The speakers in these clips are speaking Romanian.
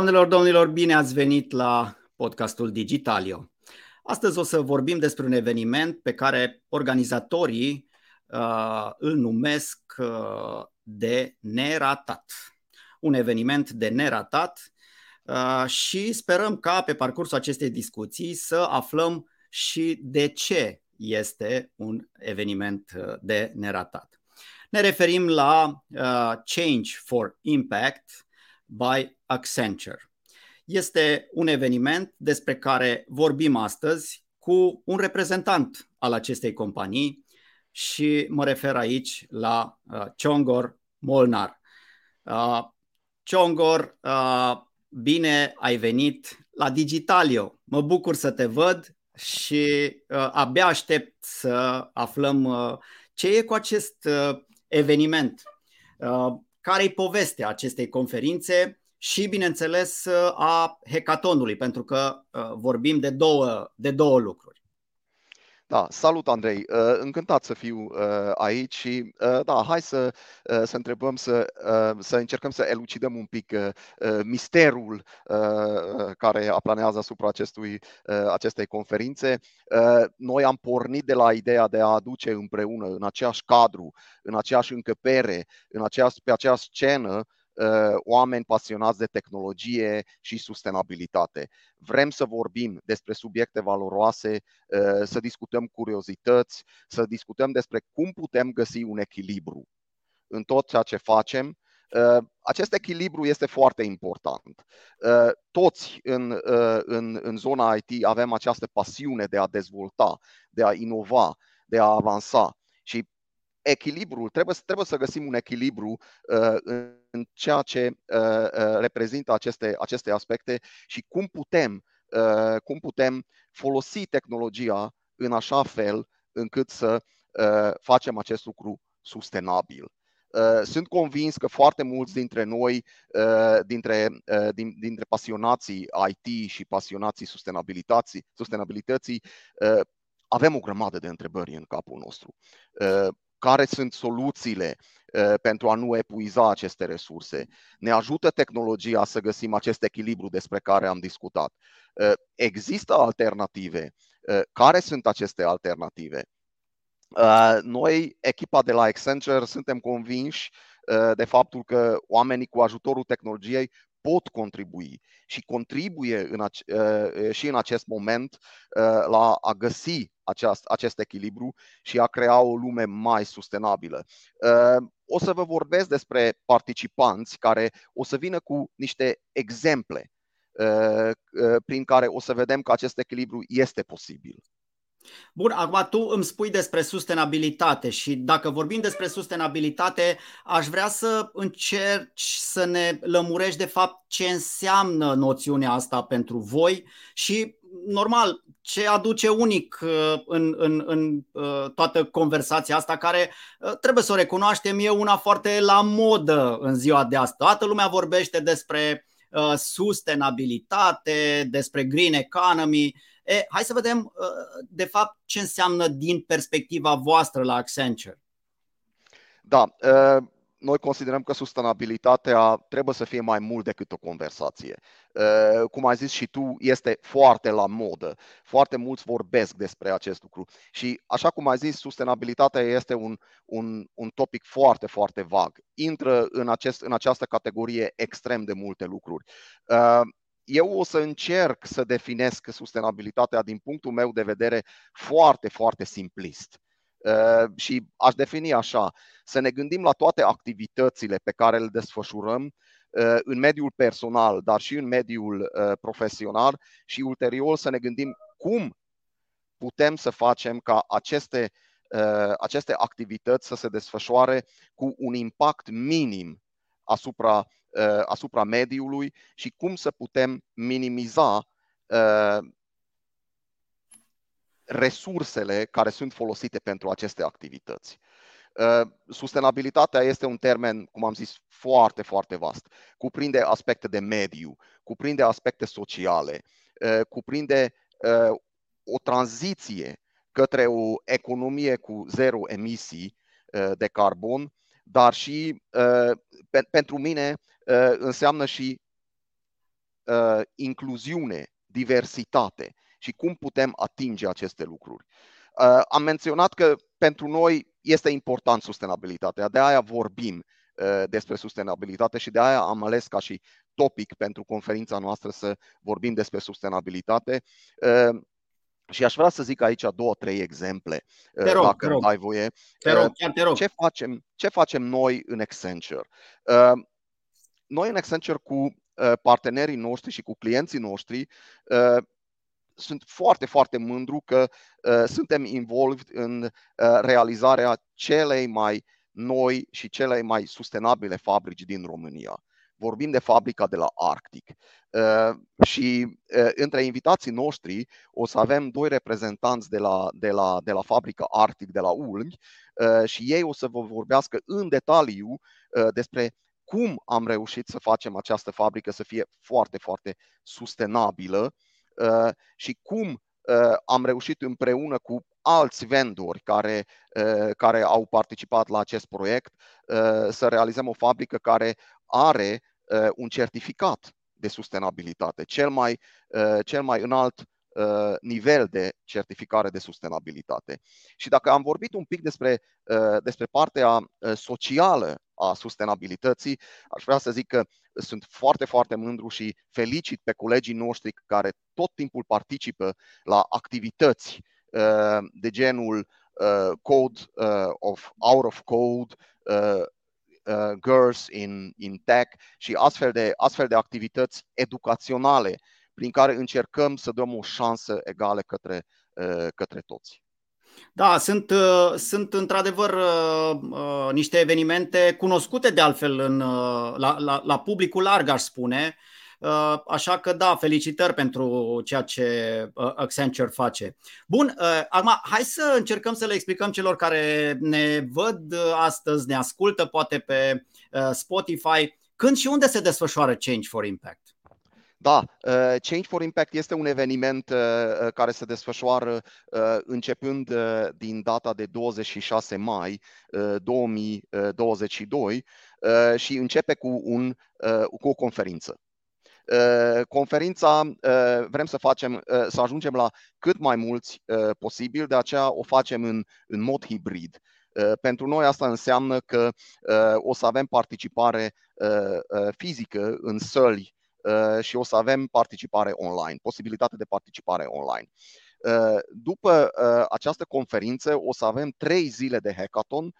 Doamnelor, domnilor, bine ați venit la podcastul Digitalio. Astăzi o să vorbim despre un eveniment pe care organizatorii uh, îl numesc uh, de neratat. Un eveniment de neratat uh, și sperăm ca pe parcursul acestei discuții să aflăm și de ce este un eveniment uh, de neratat. Ne referim la uh, Change for Impact by Accenture. Este un eveniment despre care vorbim astăzi cu un reprezentant al acestei companii și mă refer aici la uh, Chongor Molnar. Uh, Chongor, uh, bine ai venit la Digitalio. Mă bucur să te văd și uh, abia aștept să aflăm uh, ce e cu acest uh, eveniment, uh, care e povestea acestei conferințe și, bineînțeles, uh, a hackathonului, pentru că uh, vorbim de două, de două lucruri. Da, salut Andrei, uh, încântat să fiu uh, aici și uh, da, hai să, să întrebăm, să, să încercăm să elucidăm un pic misterul care aplanează asupra acestui, acestei conferințe. Noi am pornit de la ideea de a aduce împreună, în aceeași cadru, în aceeași încăpere, în aceeași, pe aceeași scenă, Uh, oameni pasionați de tehnologie și sustenabilitate. Vrem să vorbim despre subiecte valoroase, uh, să discutăm curiozități, să discutăm despre cum putem găsi un echilibru în tot ceea ce facem. Uh, acest echilibru este foarte important. Toți în, în, în zona IT avem această pasiune de a dezvolta, de a inova, de a avansa și echilibrul, trebuie, trebuie să găsim un echilibru uh, în ceea ce uh, uh, reprezintă aceste, aceste aspecte și cum putem, uh, cum putem folosi tehnologia în așa fel încât să uh, facem acest lucru sustenabil. Uh, sunt convins că foarte mulți dintre noi, uh, dintre, dintre pasionații IT și pasionații sustenabilității, sustenabilității avem o grămadă de întrebări în capul nostru care sunt soluțiile uh, pentru a nu epuiza aceste resurse. Ne ajută tehnologia să găsim acest echilibru despre care am discutat. Uh, există alternative. Uh, care sunt aceste alternative? Noi, echipa de la Accenture, suntem convinși de faptul că oamenii cu ajutorul tehnologiei pot contribui și contribuie în ace- și în acest moment la a găsi aceast, acest echilibru și a crea o lume mai sustenabilă. O să vă vorbesc despre participanți care o să vină cu niște exemple prin care o să vedem că acest echilibru este posibil. Bun, acum tu îmi spui despre sustenabilitate și dacă vorbim despre sustenabilitate, aș vrea să încerci să ne lămurești de fapt ce înseamnă noțiunea asta pentru voi și, normal, ce aduce unic uh, în, în, în uh, toată conversația asta, care uh, trebuie să o recunoaștem, e una foarte la modă în ziua de astăzi. Toată lumea vorbește despre sustenabilitate, despre green economy E, hai să vedem, uh, de fapt, ce înseamnă din perspectiva voastră la Accenture. Da, uh, noi considerăm că sustenabilitatea trebuie să fie mai mult decât o conversație. Uh, cum ai zis și tu, este foarte la modă. Foarte mulți vorbesc despre acest lucru. Și așa cum ai zis, sustenabilitatea este un, un, un topic foarte, foarte vag. Intră în, acest, în această categorie extrem de multe lucruri eu o să încerc să definesc sustenabilitatea din punctul meu de vedere foarte, foarte simplist. Uh, și aș defini așa, să ne gândim la toate activitățile pe care le desfășurăm uh, în mediul personal, dar și în mediul uh, profesional și ulterior să ne gândim cum putem să facem ca aceste, aceste activități să se desfășoare cu un impact minim asupra Uh, asupra mediului și cum să putem minimiza uh, resursele care sunt folosite pentru aceste activități. Uh, sustenabilitatea este un termen, cum am zis, foarte, foarte vast. Cuprinde aspecte de mediu, cuprinde aspecte sociale, cuprinde o tranziție către o economie cu zero emisii de carbon, dar și pentru mine Uh, înseamnă și incluziune, diversitate și cum putem atinge aceste lucruri. Am menționat că pentru noi este important sustenabilitatea, de aia vorbim despre sustenabilitate și de aia am ales ca și topic pentru conferința noastră să vorbim despre sustenabilitate. Și aș vrea să zic aici două, trei exemple, te rog, dacă te rog. ai voie. Te rog, chiar te rog. Ce facem, ce facem noi în Accenture? Noi în Accenture cu partenerii noștri și cu clienții noștri sunt foarte, foarte mândru că suntem involved în realizarea celei mai noi și cele mai sustenabile fabrici din România. Vorbim de fabrica de la Arctic. Uh, și uh, între invitații noștri o să avem doi reprezentanți de la, de la, de la fabrica Arctic de la Ulm uh, și ei o să vă vorbească în detaliu despre cum am reușit să facem această fabrică să fie foarte, foarte sustenabilă și cum am reușit împreună cu alți vendori care, care au participat la acest proiect să realizăm o fabrică care are un certificat de sustenabilitate, cel mai, cel mai înalt nivel de certificare de sustenabilitate. Și dacă am vorbit un pic despre, despre partea socială a sustenabilității, aș vrea să zic că sunt foarte, foarte mândru și felicit pe colegii noștri care tot timpul participă la activități de genul code of out of code, uh, girls in, in tech și astfel de, astfel de activități educaționale prin care încercăm să dăm o șansă egală către, uh, către toți. Da, sunt, uh, sunt într-adevăr uh, uh, niște evenimente cunoscute de altfel în, la, la, la publicul larg, aș spune, Uh, așa că da, felicitări pentru ceea ce uh, Accenture face. Bun, uh, acum hai să încercăm să le explicăm celor care ne văd astăzi, ne ascultă poate pe Spotify, când și unde se desfășoară Change for Impact. Da, Change for Impact este un eveniment care se desfășoară începând din data de 26 mai 2022 și începe cu, un, cu o conferință. Uh, conferința uh, vrem să facem, uh, să ajungem la cât mai mulți posibil, de aceea o facem în, în mod hibrid. Pentru noi asta înseamnă că o să avem participare fizică în săli și o să avem participare online, posibilitate de participare online. După această conferință o să avem trei zile de hackathon,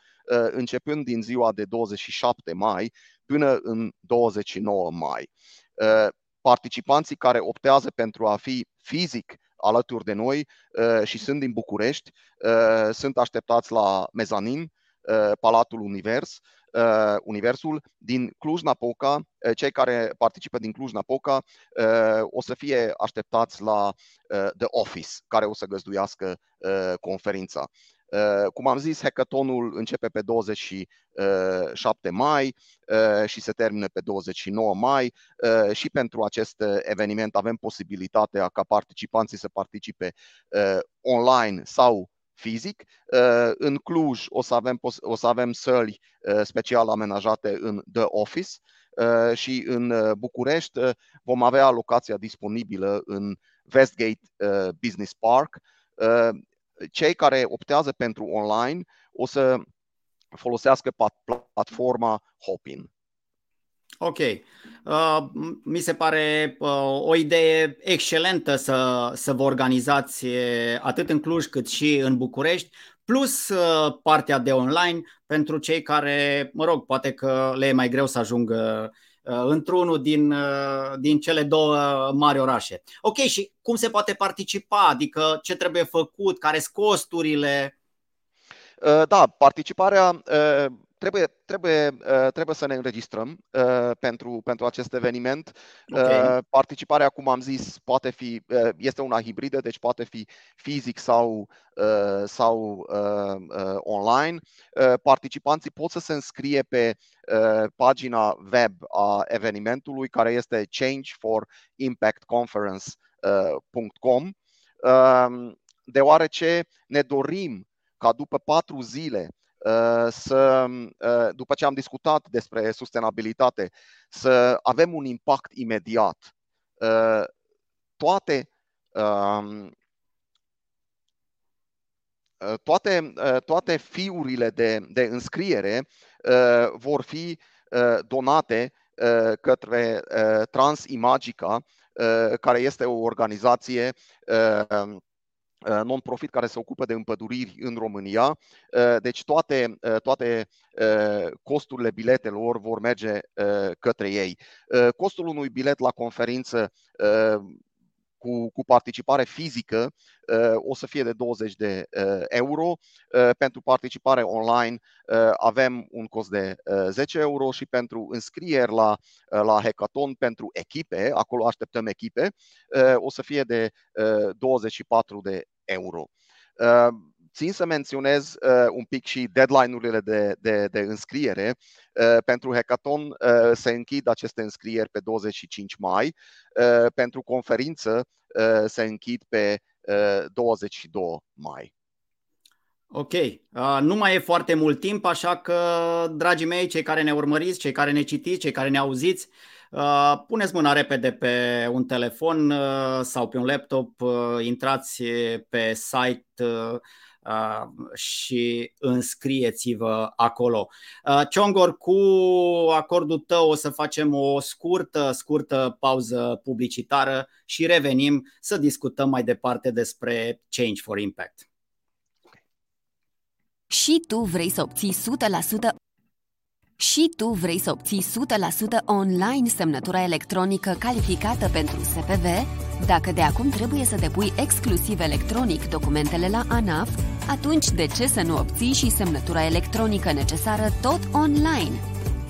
începând din ziua de 27 mai până în 29 mai participanții care optează pentru a fi fizic alături de noi uh, și sunt din București, uh, sunt așteptați la mezanin, uh, Palatul Univers, Universul din Cluj-Napoca, cei care participă din Cluj-Napoca o să fie așteptați la The Office, care o să găzduiască conferința. Uh, cum am zis, hackathonul începe pe 27 mai uh, și se termină pe 29 mai uh, și pentru acest eveniment avem posibilitatea ca participanții să participe online sau fizic. În Cluj o să avem, o să avem săli special amenajate în The Office și în București vom avea locația disponibilă în Westgate Business Park cei care optează pentru online o să folosească platforma Hopin. Ok. Uh, mi se pare uh, o idee excelentă să, să vă organizați atât în Cluj cât și în București, plus uh, partea de online pentru cei care, mă rog, poate că le e mai greu să ajungă Uh, într-unul din, uh, din cele două mari orașe. Ok, și cum se poate participa? Adică ce trebuie făcut? Care sunt costurile? Uh, da, participarea trebuie, trebuie, uh, trebuie să ne înregistrăm uh, pentru, pentru acest eveniment. Okay. Uh, participarea, cum am zis, poate fi, este una hibridă, deci poate fi fizic sau, sau online. Participanții pot să se înscrie pe pagina web a evenimentului, care este changeforimpactconference.com, um, deoarece ne dorim ca după patru zile Uh, să, uh, după ce am discutat despre sustenabilitate, să avem un impact imediat. Toate um, toate, toate fiurile de, de înscriere vor fi donate către Transimagica, care este o organizație non-profit care se ocupă de împăduriri în România. Deci toate, toate costurile biletelor vor merge către ei. Costul unui bilet la conferință cu, cu participare fizică o să fie de 20 de euro. Pentru participare online avem un cost de 10 euro și pentru înscrieri la, la hackathon pentru echipe, acolo așteptăm echipe, o să fie de 24 de euro. Țin să menționez uh, un pic și deadline-urile de, de, de înscriere. Uh, pentru hackathon uh, se închid aceste înscrieri pe 25 mai. Uh, pentru conferință uh, se închid pe uh, 22 mai. Ok, uh, nu mai e foarte mult timp, așa că, dragii mei, cei care ne urmăriți, cei care ne citiți, cei care ne auziți, uh, puneți mâna repede pe un telefon uh, sau pe un laptop, uh, intrați pe site uh, și înscrieți-vă acolo. Ciongor, cu acordul tău o să facem o scurtă, scurtă pauză publicitară și revenim să discutăm mai departe despre Change for Impact. Și tu vrei să obții 100% și tu vrei să obții 100% online semnătura electronică calificată pentru SPV? Dacă de acum trebuie să depui exclusiv electronic documentele la ANAF, atunci de ce să nu obții și semnătura electronică necesară tot online?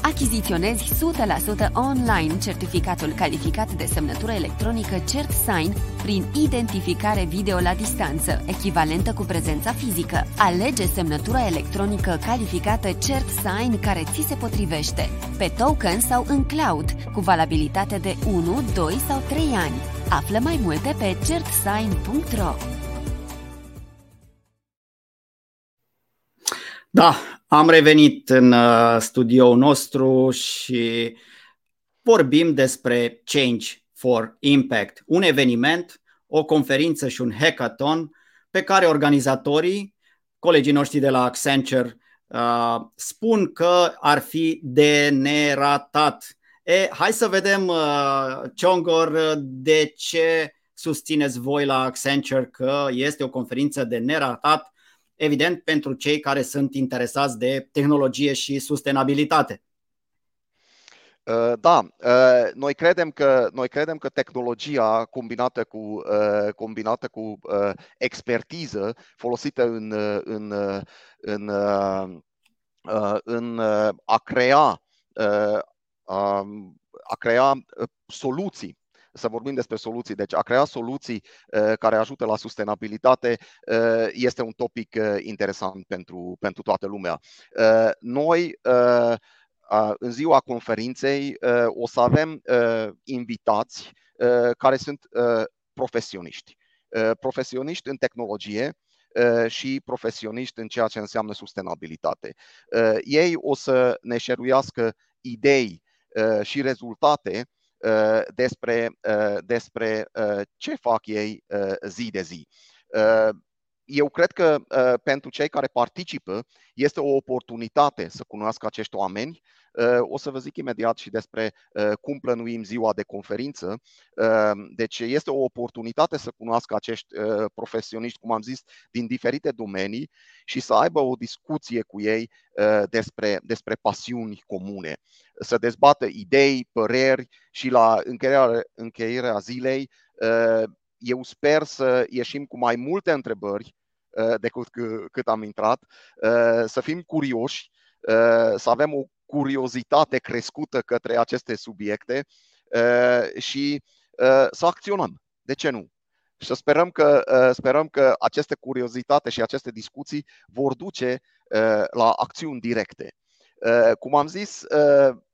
Achiziționezi 100% online certificatul calificat de semnătură electronică CertSign prin identificare video la distanță, echivalentă cu prezența fizică. Alege semnătura electronică calificată CertSign care ți se potrivește, pe token sau în cloud, cu valabilitate de 1, 2 sau 3 ani. Află mai multe pe certsign.ro Da, am revenit în uh, studioul nostru și vorbim despre Change for Impact, un eveniment, o conferință și un hackathon pe care organizatorii, colegii noștri de la Accenture, uh, spun că ar fi de neratat. E, hai să vedem, uh, Ciongor, de ce susțineți voi la Accenture că este o conferință de neratat evident pentru cei care sunt interesați de tehnologie și sustenabilitate. Uh, da, uh, noi credem că noi credem că tehnologia combinată cu uh, combinată cu expertiză folosită în în în în a crea a crea soluții să vorbim despre soluții. Deci a crea soluții uh, care ajută la sustenabilitate uh, este un topic uh, interesant pentru, pentru toată lumea. Noi în ziua conferinței o să avem invitați care sunt profesioniști. Profesioniști în tehnologie, și profesioniști în ceea ce înseamnă sustenabilitate. Ei o să ne șeruiască idei și rezultate Uh, despre, uh, despre uh, ce fac ei zi de zi. Eu cred că pentru cei care participă este o oportunitate să cunoască acești oameni, o să vă zic imediat și despre cum plănuim ziua de conferință. Deci este o oportunitate să cunoască acești profesioniști, cum am zis, din diferite domenii și să aibă o discuție cu ei despre, despre pasiuni comune. Să dezbată idei, păreri și la încheierea, încheierea zilei eu sper să ieșim cu mai multe întrebări decât cât am intrat, să fim curioși, să avem o curiozitate crescută către aceste subiecte uh, și uh, să acționăm. De ce nu? Și să sperăm că, uh, sperăm că aceste curiozitate și aceste discuții vor duce la acțiuni directe. Cum am zis,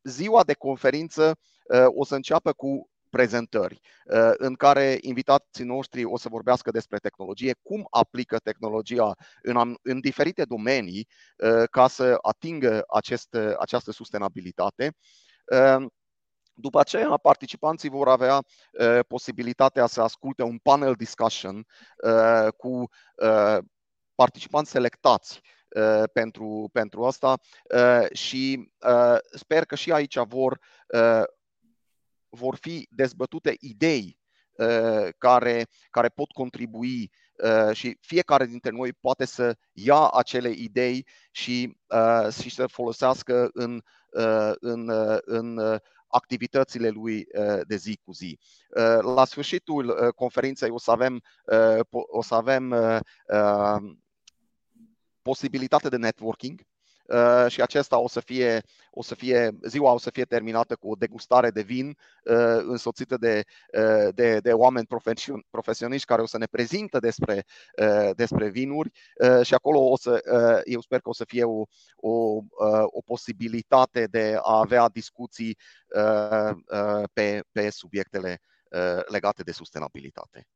ziua de conferință o să înceapă cu prezentări uh, în care invitații noștri o să vorbească despre tehnologie, cum aplică tehnologia în, în diferite domenii uh, ca să atingă acest, această sustenabilitate. Uh, După aceea, participanții vor avea uh, posibilitatea să asculte un panel discussion uh, cu uh, participanți selectați uh, pentru, pentru asta uh, și uh, sper că și aici vor, uh, vor fi dezbătute idei uh, care, care pot contribui uh, și fiecare dintre noi poate să ia acele idei și, uh, și să folosească în, uh, în, uh, în uh, activitățile lui uh, de zi cu zi. Uh, la sfârșitul uh, conferinței o să avem, o să avem posibilitate de networking Uh, și acesta o să fie, o să fie, ziua o să fie terminată cu o degustare de vin uh, însoțită de, uh, de, de oameni profesioniști care o să ne prezintă despre, despre vinuri și acolo o să, eu sper că o să fie o, o, o posibilitate de a avea discuții pe, pe subiectele legate de sustenabilitate.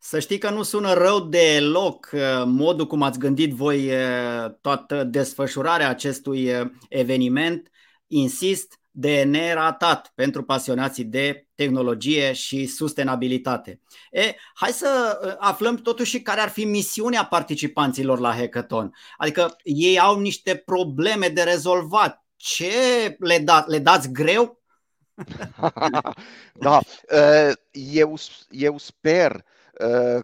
Să știi că nu sună rău deloc uh, modul cum ați gândit voi uh, toată desfășurarea acestui uh, eveniment. Insist, de neratat pentru pasionații de tehnologie și sustenabilitate. E, hai să aflăm totuși care ar fi misiunea participanților la hackathon. Adică ei au niște probleme de rezolvat. Ce le, da, le dați greu? da, eu, eu sper Uh,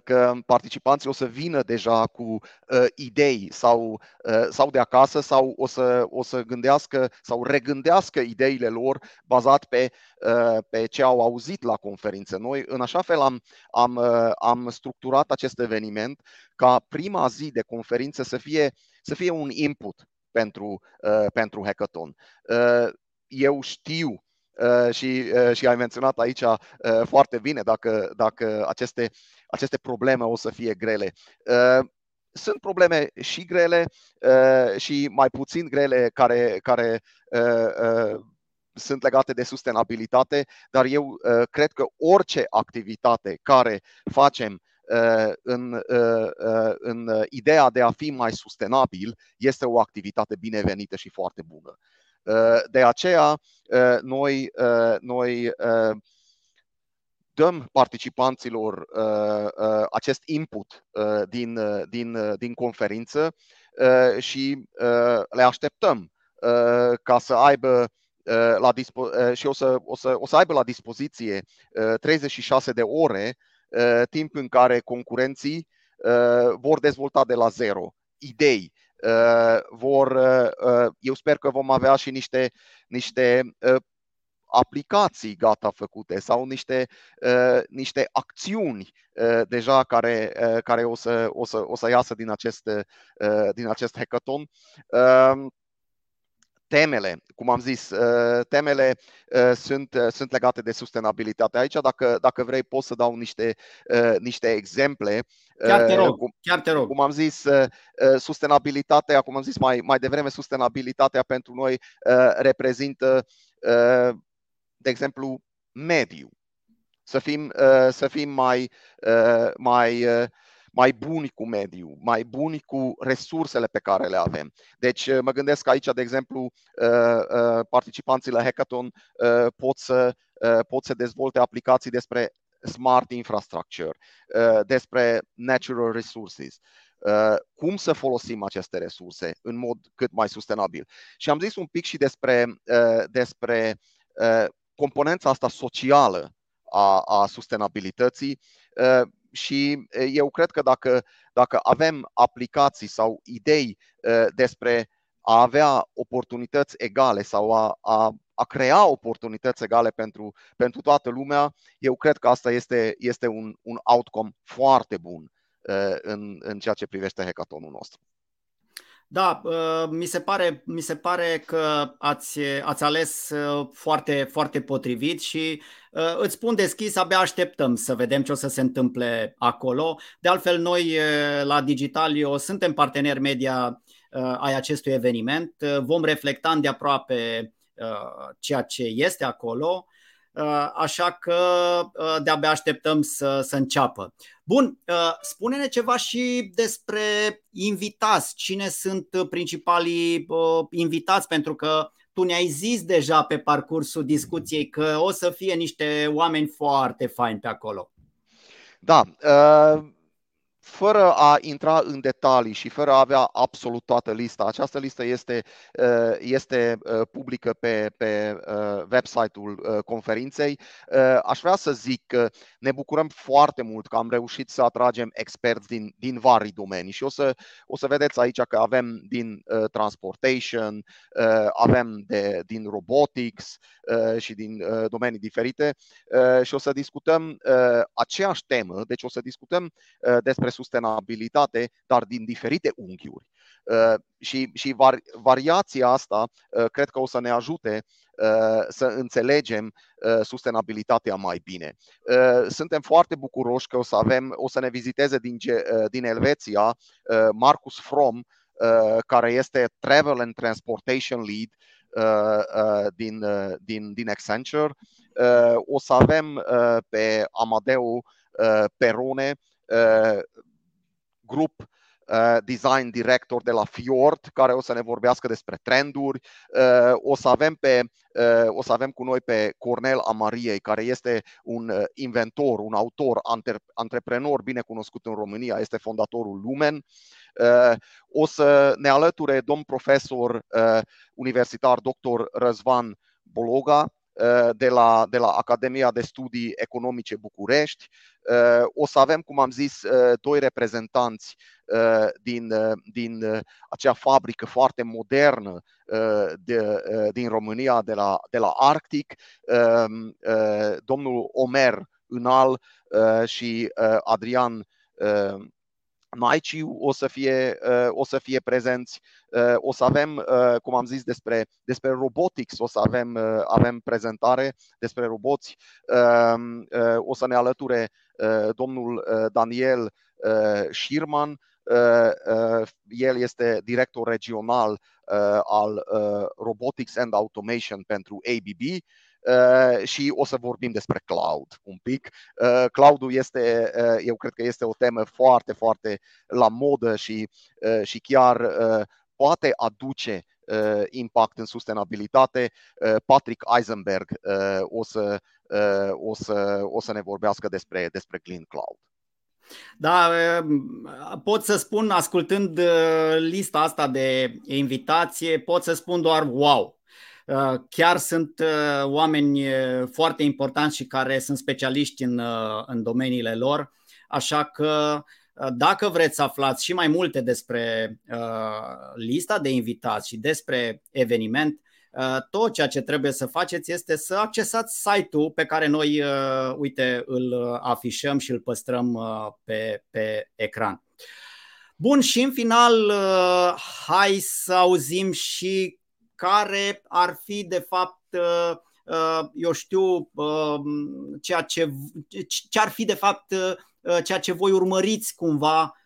că participanții o să vină deja cu uh, idei sau, uh, sau de acasă sau o să, o să gândească sau regândească ideile lor bazat pe, pe ce au auzit la conferință. Noi în așa fel am, am, am structurat acest eveniment ca prima zi de conferință să fie, să fie un input pentru, pentru hackathon. Eu știu și, și ai menționat aici foarte bine dacă, dacă aceste aceste probleme o să fie grele. Uh, sunt probleme și grele uh, și mai puțin grele care, care uh, sunt legate de sustenabilitate, dar eu cred că orice activitate care facem în, în ideea de a fi mai sustenabil este o activitate binevenită și foarte bună. De aceea, noi, noi dăm participanților uh, uh, acest input uh, din, uh, din, uh, din conferință uh, și uh, le așteptăm uh, ca să aibă uh, la dispo- uh, și o să, o, să, o să aibă la dispoziție uh, 36 de ore, uh, timp în care concurenții uh, vor dezvolta de la zero idei, Uh, vor, uh, eu sper că vom avea și niște, niște uh, aplicații gata făcute sau niște, uh, niște acțiuni uh, deja care, uh, care o, să, o, să, o să iasă din acest, uh, din acest hackathon. Uh, temele, cum am zis, uh, temele uh, sunt, uh, sunt legate de sustenabilitate. Aici, dacă, dacă vrei, pot să dau niște, niște exemple. Chiar te rog, cum, chiar te rog. Cum am zis, sustenabilitatea, cum am zis mai, mai devreme, sustenabilitatea pentru noi reprezintă de exemplu, mediu. Să fim, uh, să fim mai, uh, mai, uh, mai buni cu mediu, mai buni cu resursele pe care le avem. Deci mă gândesc aici, de exemplu, participanții la hackathon pot să, pot să dezvolte aplicații despre smart infrastructure, despre natural resources, cum să folosim aceste resurse în mod cât mai sustenabil. Și am zis un pic și despre, despre componența asta socială a, a sustenabilității uh, și uh, eu cred că dacă, dacă avem aplicații sau idei uh, despre a avea oportunități egale sau a, a, a crea oportunități egale pentru, pentru toată lumea, eu cred că asta este, este un, un outcome foarte bun în, în ceea ce privește hackathonul nostru. Da, uh, mi se pare, mi se pare că ați, ați ales uh, foarte, foarte potrivit și uh, îți spun deschis, abia așteptăm să vedem ce o să se întâmple acolo. De altfel, noi la Digitalio suntem parteneri media ai acestui eveniment. Vom reflecta îndeaproape ceea ce este acolo Uh, așa că uh, de-abia așteptăm să, să înceapă. Bun, uh, spune-ne ceva și despre invitați. Cine sunt principalii invitați? Pentru că tu ne-ai zis deja pe parcursul discuției că o să fie niște oameni foarte faini pe acolo. Da, uh, fără a intra în detalii și fără a avea absolut toată lista, această listă este, uh, este uh, publică pe, pe uh, website-ul conferinței. Aș vrea să zic că ne bucurăm foarte mult că am reușit să atragem experți din, din vari domenii și o să, o să vedeți aici că avem din transportation, avem de, din robotics și din domenii diferite și o să discutăm aceeași temă, deci o să discutăm despre sustenabilitate, dar din diferite unghiuri. Uh, și, și var, variația asta uh, cred că o să ne ajute uh, să înțelegem sustenabilitatea mai bine. Suntem foarte bucuroși că o să avem, o să ne viziteze din, din Elveția Marcus From, care este Travel and Transportation Lead din, din, din Accenture. O să avem pe Amadeu Perone, grup uh, design director de la Fjord, care o să ne vorbească despre trenduri. Uh, o să avem pe uh, o să avem cu noi pe Cornel Amariei, care este un inventor, un autor, antreprenor bine cunoscut în România, este fondatorul Lumen. O să ne alăture domn profesor universitar dr. Răzvan Bologa, Uh, de la, de la Academia de Studii Economice București. Uh, o să avem, cum am zis, uh, doi reprezentanți din, din acea fabrică foarte modernă de, din România, de la, de la Arctic, um, domnul Omer Înal și Adrian Maiciu o să fie, uh, o să fie prezenți. Uh, o să avem, uh, cum am zis, despre, despre robotics, o să avem, avem prezentare despre roboți. Um, o să ne alăture domnul Daniel Schirman, el este director regional al Robotics and Automation pentru ABB Uh, și o să vorbim despre cloud un pic. Uh, cloudul este, uh, eu cred că este o temă foarte, foarte la modă și, și chiar poate aduce impact în sustenabilitate. Patrick Eisenberg o să, o să, o să ne vorbească despre, despre Clean Cloud. Da, pot să spun, ascultând lista asta de invitație, pot să spun doar wow. Uh, chiar sunt uh, oameni uh, foarte importanți și care sunt specialiști în, în domeniile lor, așa că dacă vreți să aflați și mai multe despre lista de invitați și despre eveniment, tot ceea ce trebuie să faceți este să accesați site-ul pe care noi, uite, îl afișăm și îl păstrăm pe, pe ecran. Bun, și în final, hai să auzim și care ar fi de fapt uh, uh, eu știu uh, ceea ce, ce ar fi de fapt ceea ce voi urmăriți cumva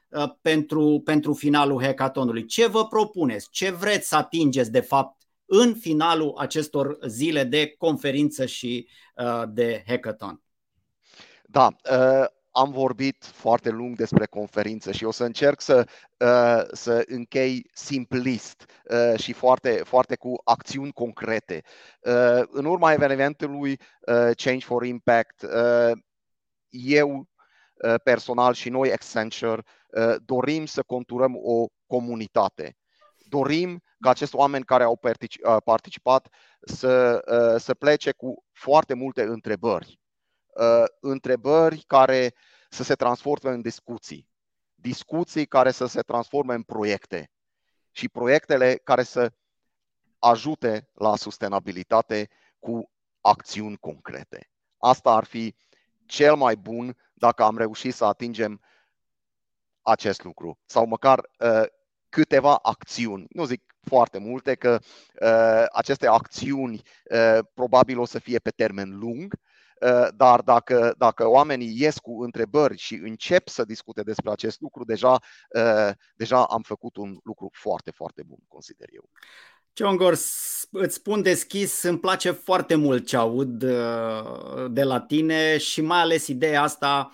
pentru, pentru finalul hackathonului. Ce vă propuneți? Ce vreți să atingeți de fapt în finalul acestor zile de conferință și de hackathon? Da, am vorbit foarte lung despre conferință și o să încerc să, uh, să închei simplist uh, și foarte, foarte cu acțiuni concrete. Uh, în urma evenimentului Change for Impact, eu personal și noi Accenture dorim să conturăm o comunitate. Dorim ca acești oameni care au participat să, să plece cu foarte multe întrebări uh, întrebări care să se transforme în discuții, discuții care să se transforme în proiecte și proiectele care să ajute la sustenabilitate cu acțiuni concrete. Asta ar fi cel mai bun dacă am reușit să atingem acest lucru sau măcar uh, câteva acțiuni. Nu zic foarte multe, că uh, aceste acțiuni uh, probabil o să fie pe termen lung, Eh, dar dacă, dacă oamenii ies cu întrebări și încep să discute despre acest lucru, deja, eh, deja am făcut un lucru foarte, foarte bun, consider eu. Ciongor, îți spun deschis, îmi place foarte mult ce aud eh, de la tine și mai ales ideea asta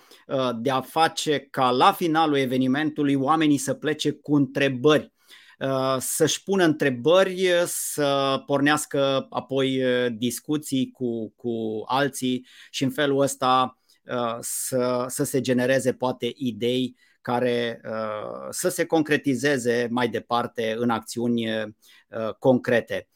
de a face ca la finalul evenimentului oamenii să plece cu întrebări să-și pună întrebări, să pornească apoi discuții cu, cu alții și în felul ăsta să, să se genereze poate idei care să se concretizeze mai departe în acțiuni concrete.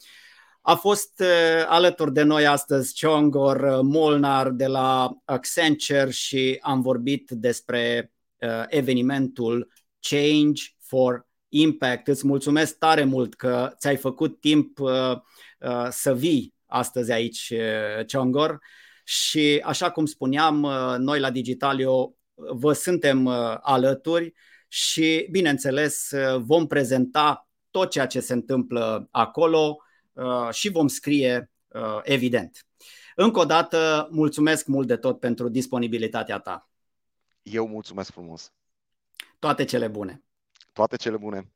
A fost alături de noi astăzi Ciongor Molnar de la Accenture și am vorbit despre evenimentul Change for Impact. Îți mulțumesc tare mult că ți-ai făcut timp să vii astăzi aici, Ciongor. Și așa cum spuneam, noi la Digitalio vă suntem alături și, bineînțeles, vom prezenta tot ceea ce se întâmplă acolo Uh, și vom scrie uh, evident. Încă o dată, mulțumesc mult de tot pentru disponibilitatea ta. Eu mulțumesc frumos. Toate cele bune. Toate cele bune.